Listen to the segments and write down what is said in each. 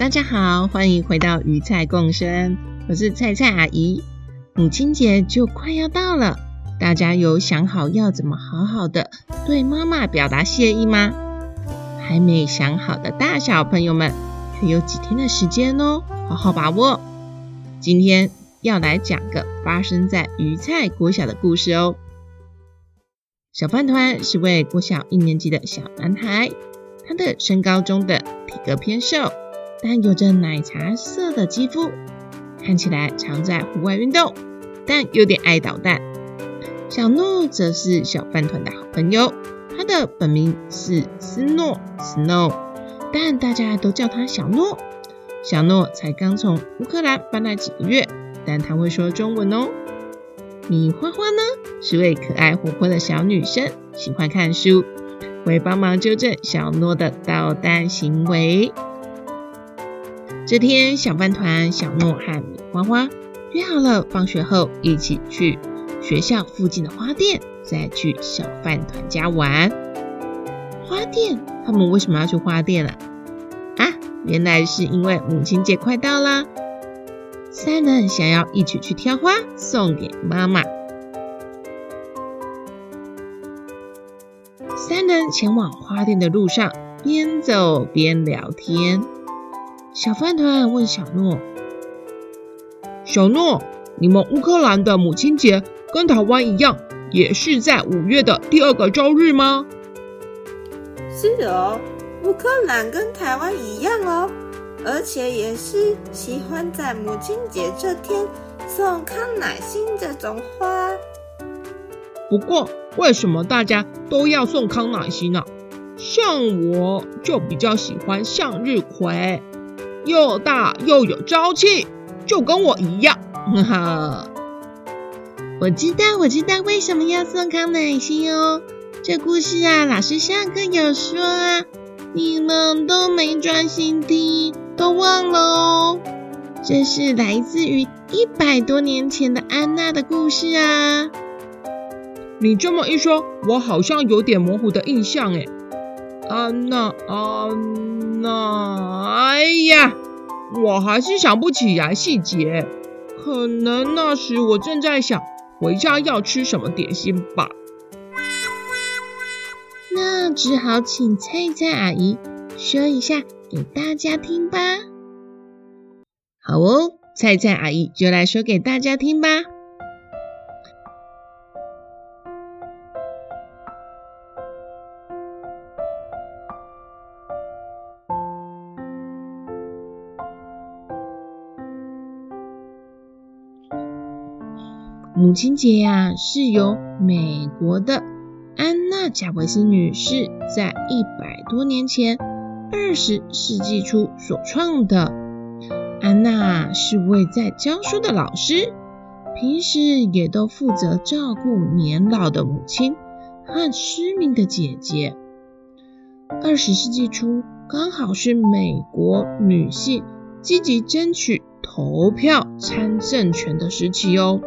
大家好，欢迎回到鱼菜共生，我是菜菜阿姨。母亲节就快要到了，大家有想好要怎么好好的对妈妈表达谢意吗？还没想好的大小朋友们，还有几天的时间哦，好好把握。今天要来讲个发生在鱼菜国小的故事哦。小饭团是位国小一年级的小男孩，他的身高中等，体格偏瘦。但有着奶茶色的肌肤，看起来常在户外运动，但有点爱捣蛋。小诺则是小饭团的好朋友，他的本名是斯诺 （Snow），但大家都叫他小诺。小诺才刚从乌克兰搬来几个月，但他会说中文哦。米花花呢，是位可爱活泼的小女生，喜欢看书，会帮忙纠正小诺的捣蛋行为。这天，小饭团、小诺和米花花约好了，放学后一起去学校附近的花店，再去小饭团家玩。花店？他们为什么要去花店啊？啊，原来是因为母亲节快到啦，三人想要一起去挑花送给妈妈。三人前往花店的路上，边走边聊天。小饭团问小诺：“小诺，你们乌克兰的母亲节跟台湾一样，也是在五月的第二个周日吗？”“是哦，乌克兰跟台湾一样哦，而且也是喜欢在母亲节这天送康乃馨这种花。不过，为什么大家都要送康乃馨呢？像我就比较喜欢向日葵。”又大又有朝气，就跟我一样，哈哈。我知道，我知道为什么要送康乃馨哦。这故事啊，老师上课有说啊，你们都没专心听，都忘了哦。这是来自于一百多年前的安娜的故事啊。你这么一说，我好像有点模糊的印象诶。安娜，安娜，哎呀，我还是想不起来细节。可能那时我正在想回家要吃什么点心吧。那只好请菜菜阿姨说一下给大家听吧。好哦，菜菜阿姨就来说给大家听吧。母亲节呀，是由美国的安娜贾维斯女士在一百多年前，二十世纪初所创的。安娜是位在教书的老师，平时也都负责照顾年老的母亲和失明的姐姐。二十世纪初，刚好是美国女性积极争取投票参政权的时期哦。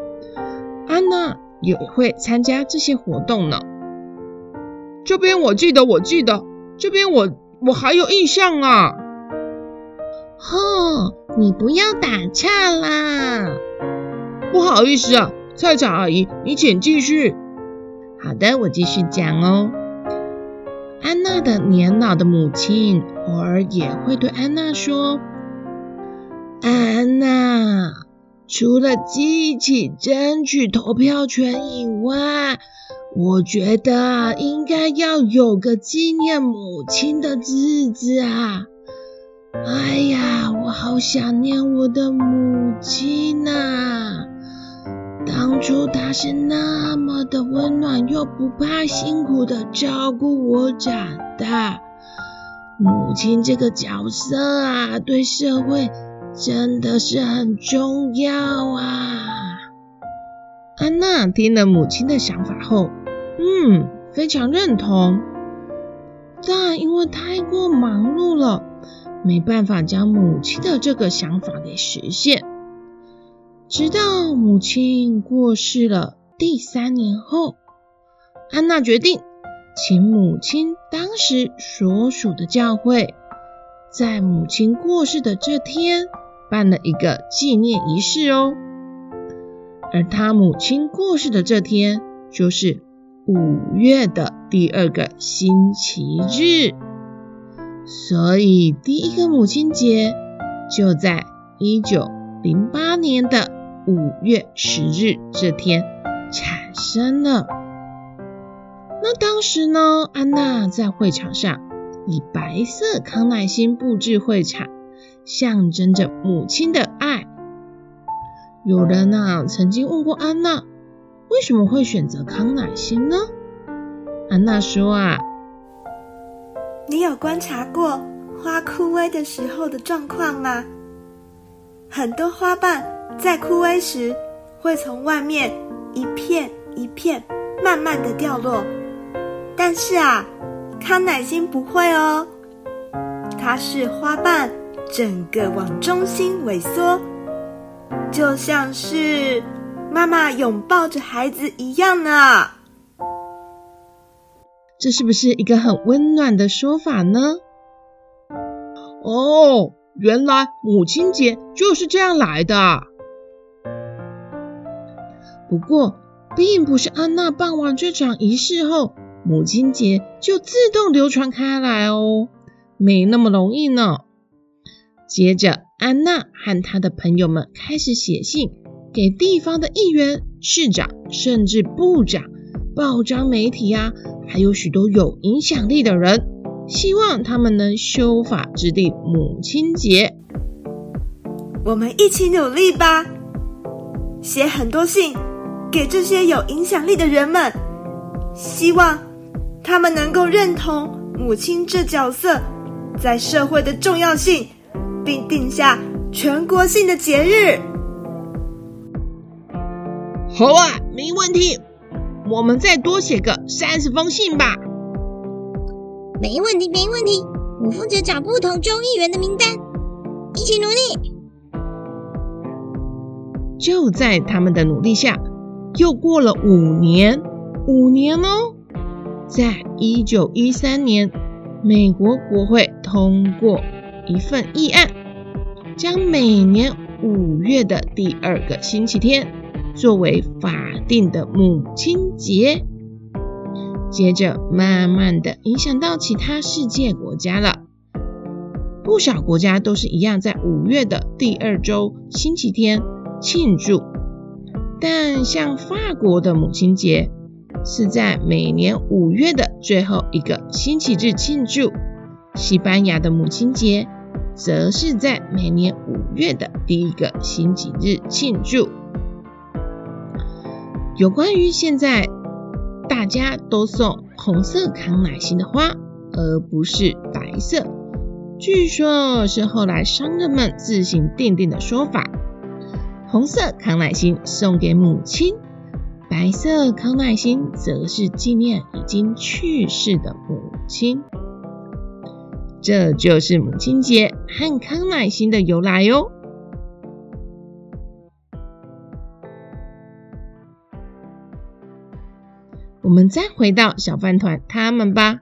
安娜也会参加这些活动呢。这边我记得，我记得，这边我我还有印象啊。哦，你不要打岔啦。不好意思啊，菜菜阿姨，你请继续。好的，我继续讲哦。安娜的年老的母亲偶尔也会对安娜说：“安娜。”除了激起争取投票权以外，我觉得应该要有个纪念母亲的日子啊！哎呀，我好想念我的母亲呐！当初她是那么的温暖又不怕辛苦的照顾我长大。母亲这个角色啊，对社会真的是很重要啊！安娜听了母亲的想法后，嗯，非常认同。但因为太过忙碌了，没办法将母亲的这个想法给实现。直到母亲过世了第三年后，安娜决定请母亲当时所属的教会，在母亲过世的这天办了一个纪念仪式哦。而他母亲过世的这天，就是五月的第二个星期日，所以第一个母亲节就在一九零八年的五月十日这天产生了。那当时呢，安娜在会场上以白色康乃馨布置会场，象征着母亲的爱。有人啊曾经问过安娜，为什么会选择康乃馨呢？安娜说啊，你有观察过花枯萎的时候的状况吗？很多花瓣在枯萎时，会从外面一片一片慢慢的掉落，但是啊，康乃馨不会哦，它是花瓣整个往中心萎缩，就像是妈妈拥抱着孩子一样呢。这是不是一个很温暖的说法呢？哦。原来母亲节就是这样来的。不过，并不是安娜办完这场仪式后，母亲节就自动流传开来哦，没那么容易呢。接着，安娜和她的朋友们开始写信给地方的议员、市长，甚至部长、报章媒体呀、还有许多有影响力的人。希望他们能修法制定母亲节，我们一起努力吧！写很多信给这些有影响力的人们，希望他们能够认同母亲这角色在社会的重要性，并定下全国性的节日。好啊，没问题，我们再多写个三十封信吧。没问题，没问题。我负责找不同州议员的名单，一起努力。就在他们的努力下，又过了五年，五年哦。在一九一三年，美国国会通过一份议案，将每年五月的第二个星期天作为法定的母亲节。接着，慢慢的影响到其他世界国家了。不少国家都是一样，在五月的第二周星期天庆祝。但像法国的母亲节是在每年五月的最后一个星期日庆祝，西班牙的母亲节则是在每年五月的第一个星期日庆祝。有关于现在。大家都送红色康乃馨的花，而不是白色。据说是后来商人们自行定定的说法。红色康乃馨送给母亲，白色康乃馨则是纪念已经去世的母亲。这就是母亲节和康乃馨的由来哟。我们再回到小饭团他们吧。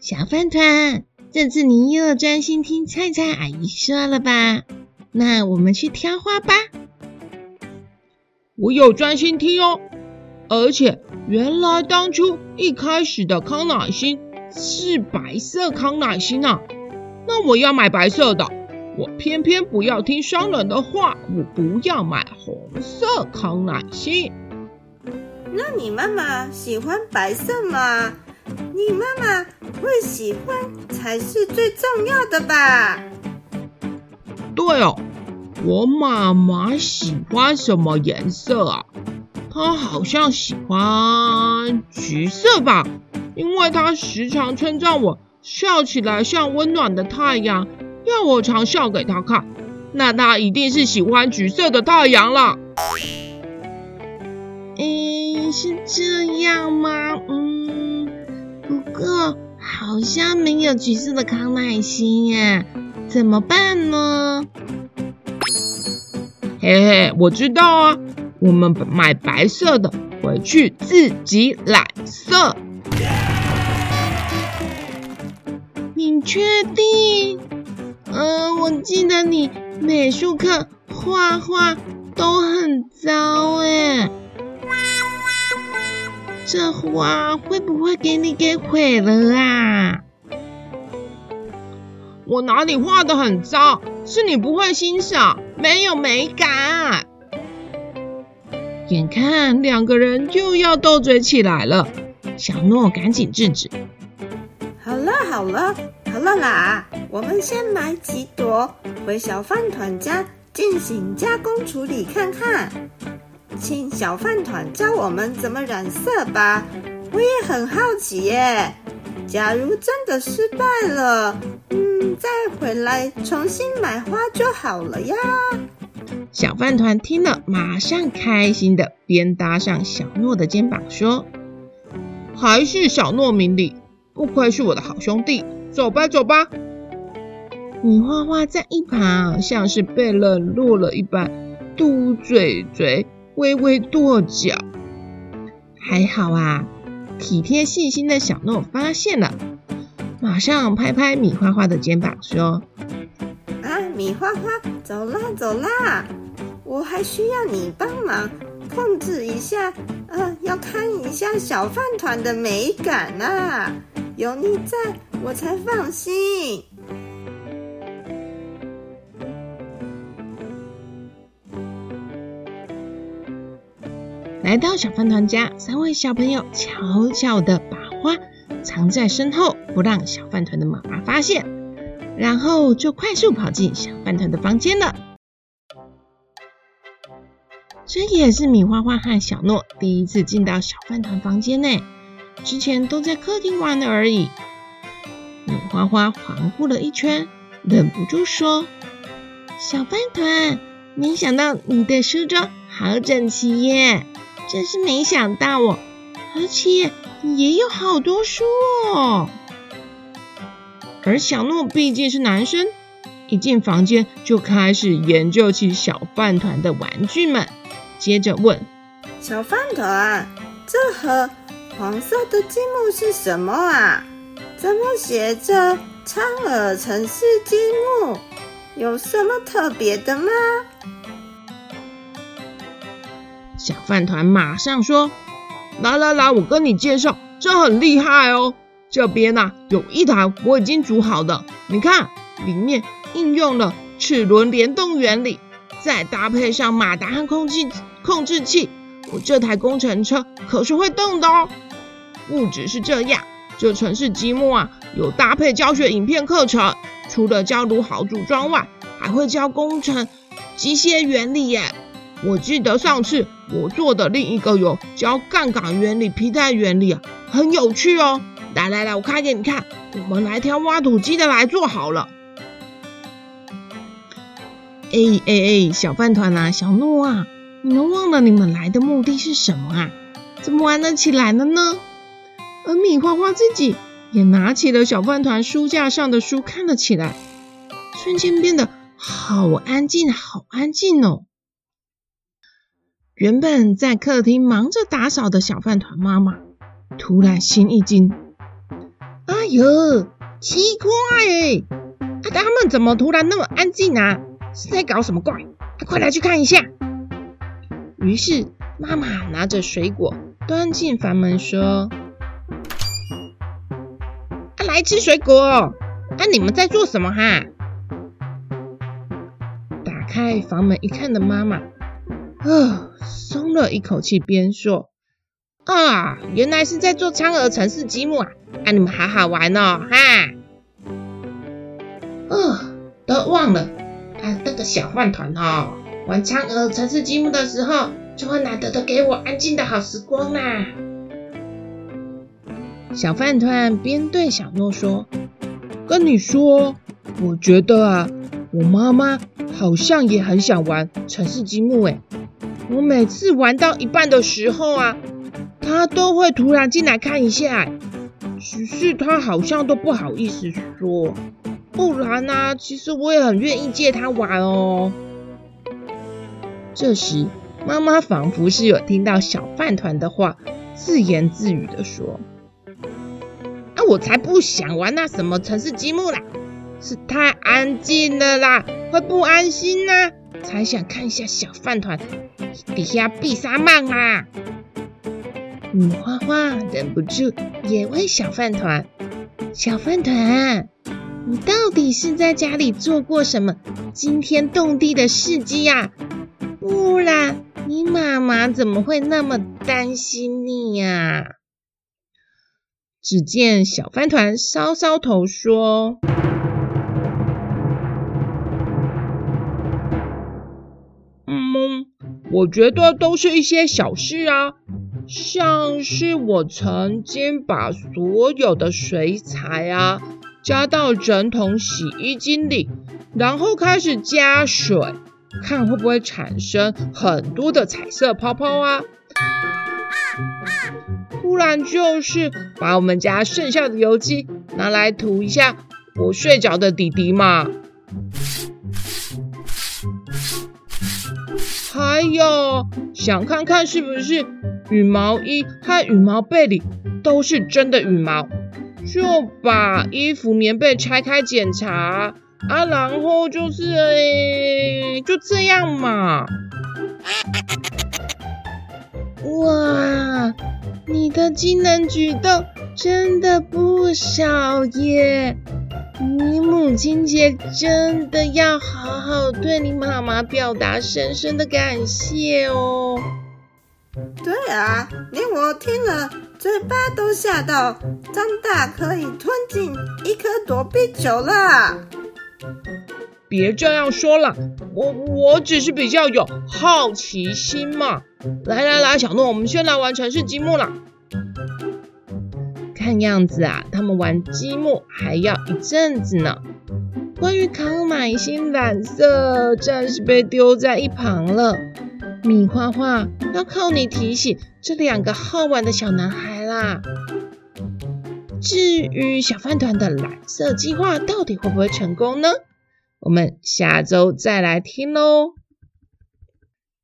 小饭团，这次你又专心听菜菜阿姨说了吧？那我们去挑花吧。我有专心听哦，而且原来当初一开始的康乃馨是白色康乃馨啊，那我要买白色的。我偏偏不要听商人的话，我不要买红色康乃馨。那你妈妈喜欢白色吗？你妈妈会喜欢才是最重要的吧？对哦，我妈妈喜欢什么颜色啊？她好像喜欢橘色吧，因为他时常称赞我笑起来像温暖的太阳，要我常笑给他看，那他一定是喜欢橘色的太阳了。诶，是这样吗？嗯，不过好像没有橘色的康乃馨耶，怎么办呢？嘿嘿，我知道啊，我们买白色的回去自己染色。你确定？嗯、呃，我记得你美术课画画都很糟哎。这画会不会给你给毁了啊？我哪里画得很糟？是你不会欣赏，没有美感。眼看两个人就要斗嘴起来了，小诺赶紧制止。好了好了好了啦，我们先买几朵回小饭团家进行加工处理看看。请小饭团教我们怎么染色吧，我也很好奇耶。假如真的失败了，嗯，再回来重新买花就好了呀。小饭团听了，马上开心的边搭上小诺的肩膀说：“还是小诺明理，不愧是我的好兄弟。走吧，走吧。”米花花在一旁像是被冷落了一般，嘟嘴嘴。微微跺脚，还好啊！体贴细心的小诺发现了，马上拍拍米花花的肩膀说：“，米花花，走啦走啦！我还需要你帮忙控制一下，呃，要看一下小饭团的美感啊！有你在，我才放心。”来到小饭团家，三位小朋友悄悄的把花藏在身后，不让小饭团的妈妈发现，然后就快速跑进小饭团的房间了。这也是米花花和小诺第一次进到小饭团房间内，之前都在客厅玩的而已。米花花环顾了一圈，忍不住说：“小饭团，没想到你的书桌好整齐耶！”真是没想到哦，而且也有好多书哦。而小诺毕竟是男生，一进房间就开始研究起小饭团的玩具们，接着问：“小饭团，这盒黄色的积木是什么啊？怎么写着昌尔城市积木？有什么特别的吗？”小饭团马上说：“来来来，我跟你介绍，这很厉害哦。这边呐、有一台我已经组好的，你看里面应用了齿轮联动原理，再搭配上马达和空气控制器，我这台工程车可是会动的哦。不只是这样，这城市积木啊有搭配教学影片课程，除了教如何组装外，还会教工程机械原理耶。”我记得上次我做的另一个有教杠杆原理、皮带原理啊，很有趣哦。来来来，我开给你看。我们来挑挖土机的来做好了。哎哎哎，小饭团啊，小诺啊，你们忘了你们来的目的是什么啊？怎么玩得起来了呢？而米花花自己也拿起了小饭团书架上的书看了起来，瞬间变得好安静，好安静哦。原本在客厅忙着打扫的小饭团妈妈，突然心一惊：“哎呦，奇怪哎，啊，他们怎么突然那么安静啊？是在搞什么怪？啊，快来去看一下。”于是妈妈拿着水果端进房门说：“啊，来吃水果。啊，你们在做什么哈？”打开房门一看的妈妈，啊。松了一口气，边说：“啊，原来是在做苍鹅城市积木啊！啊，你们好好玩哦，哈！哦，都忘了啊，那个小饭团哦，玩苍鹅城市积木的时候，就会难得的给我安静的好时光啦。”小饭团边对小诺说：“跟你说，我觉得啊，我妈妈好像也很想玩城市积木诶。我每次玩到一半的时候啊，他都会突然进来看一下，只是他好像都不好意思说。不然呢、其实我也很愿意借他玩哦。这时，妈妈仿佛是有听到小饭团的话，自言自语的说。啊我才不想玩那什么城市积木啦，是太安静了啦，会不安心呐、啊，才想看一下小饭团底下闭上梦啊。米花花忍不住也问小饭团：“小饭团，你到底是在家里做过什么惊天动地的事迹呀？不然你妈妈怎么会那么担心你呀？”只见小饭团搔搔头说：“嗯，我觉得都是一些小事啊，像是我曾经把所有的水彩啊加到整桶洗衣精里，然后开始加水，看会不会产生很多的彩色泡泡啊。”不然就是把我们家剩下的油漆拿来涂一下我睡着的弟弟嘛。还有，想看看是不是羽毛衣和羽毛被里都是真的羽毛，就把衣服棉被拆开检查啊，然后就是诶，就这样嘛。哇！你的惊人举动真的不少耶！你母亲节真的要好好对你妈妈表达深深的感谢哦。对啊，连我听了嘴巴都吓到，张大可以吞进一颗躲避球了。别这样说了，我我只是比较有好奇心嘛。来来来，小诺，我们先来玩城市积木啦。看样子啊，他们玩积木还要一阵子呢。关于康乃馨染色，暂时被丢在一旁了。米花花，要靠你提醒这两个好玩的小男孩啦。至于小饭团的蓝色计划，到底会不会成功呢？我们下周再来听喽。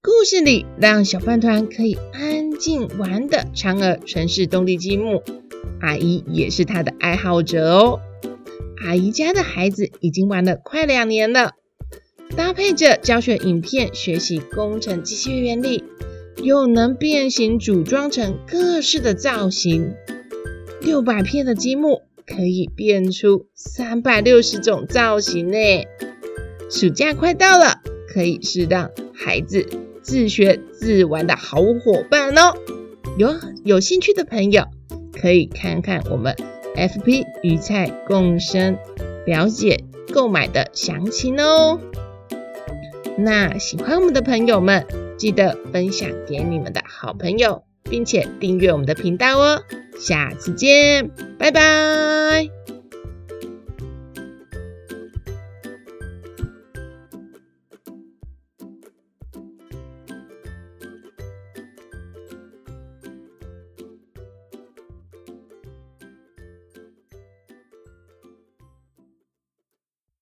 故事里让小饭团可以安静玩的嫦娥城市动力积木，阿姨也是他的爱好者哦。阿姨家的孩子已经玩了快两年了，搭配着教学影片学习工程机械原理，又能变形组装成各式的造型。六百片的积木可以变出三百六十种造型呢。暑假快到了，可以适当孩子。自学自玩的好伙伴哦，有有兴趣的朋友可以看看我们 FP 鱼菜共生，了解购买的详情哦。那喜欢我们的朋友们，记得分享给你们的好朋友，并且订阅我们的频道哦。下次见，拜拜。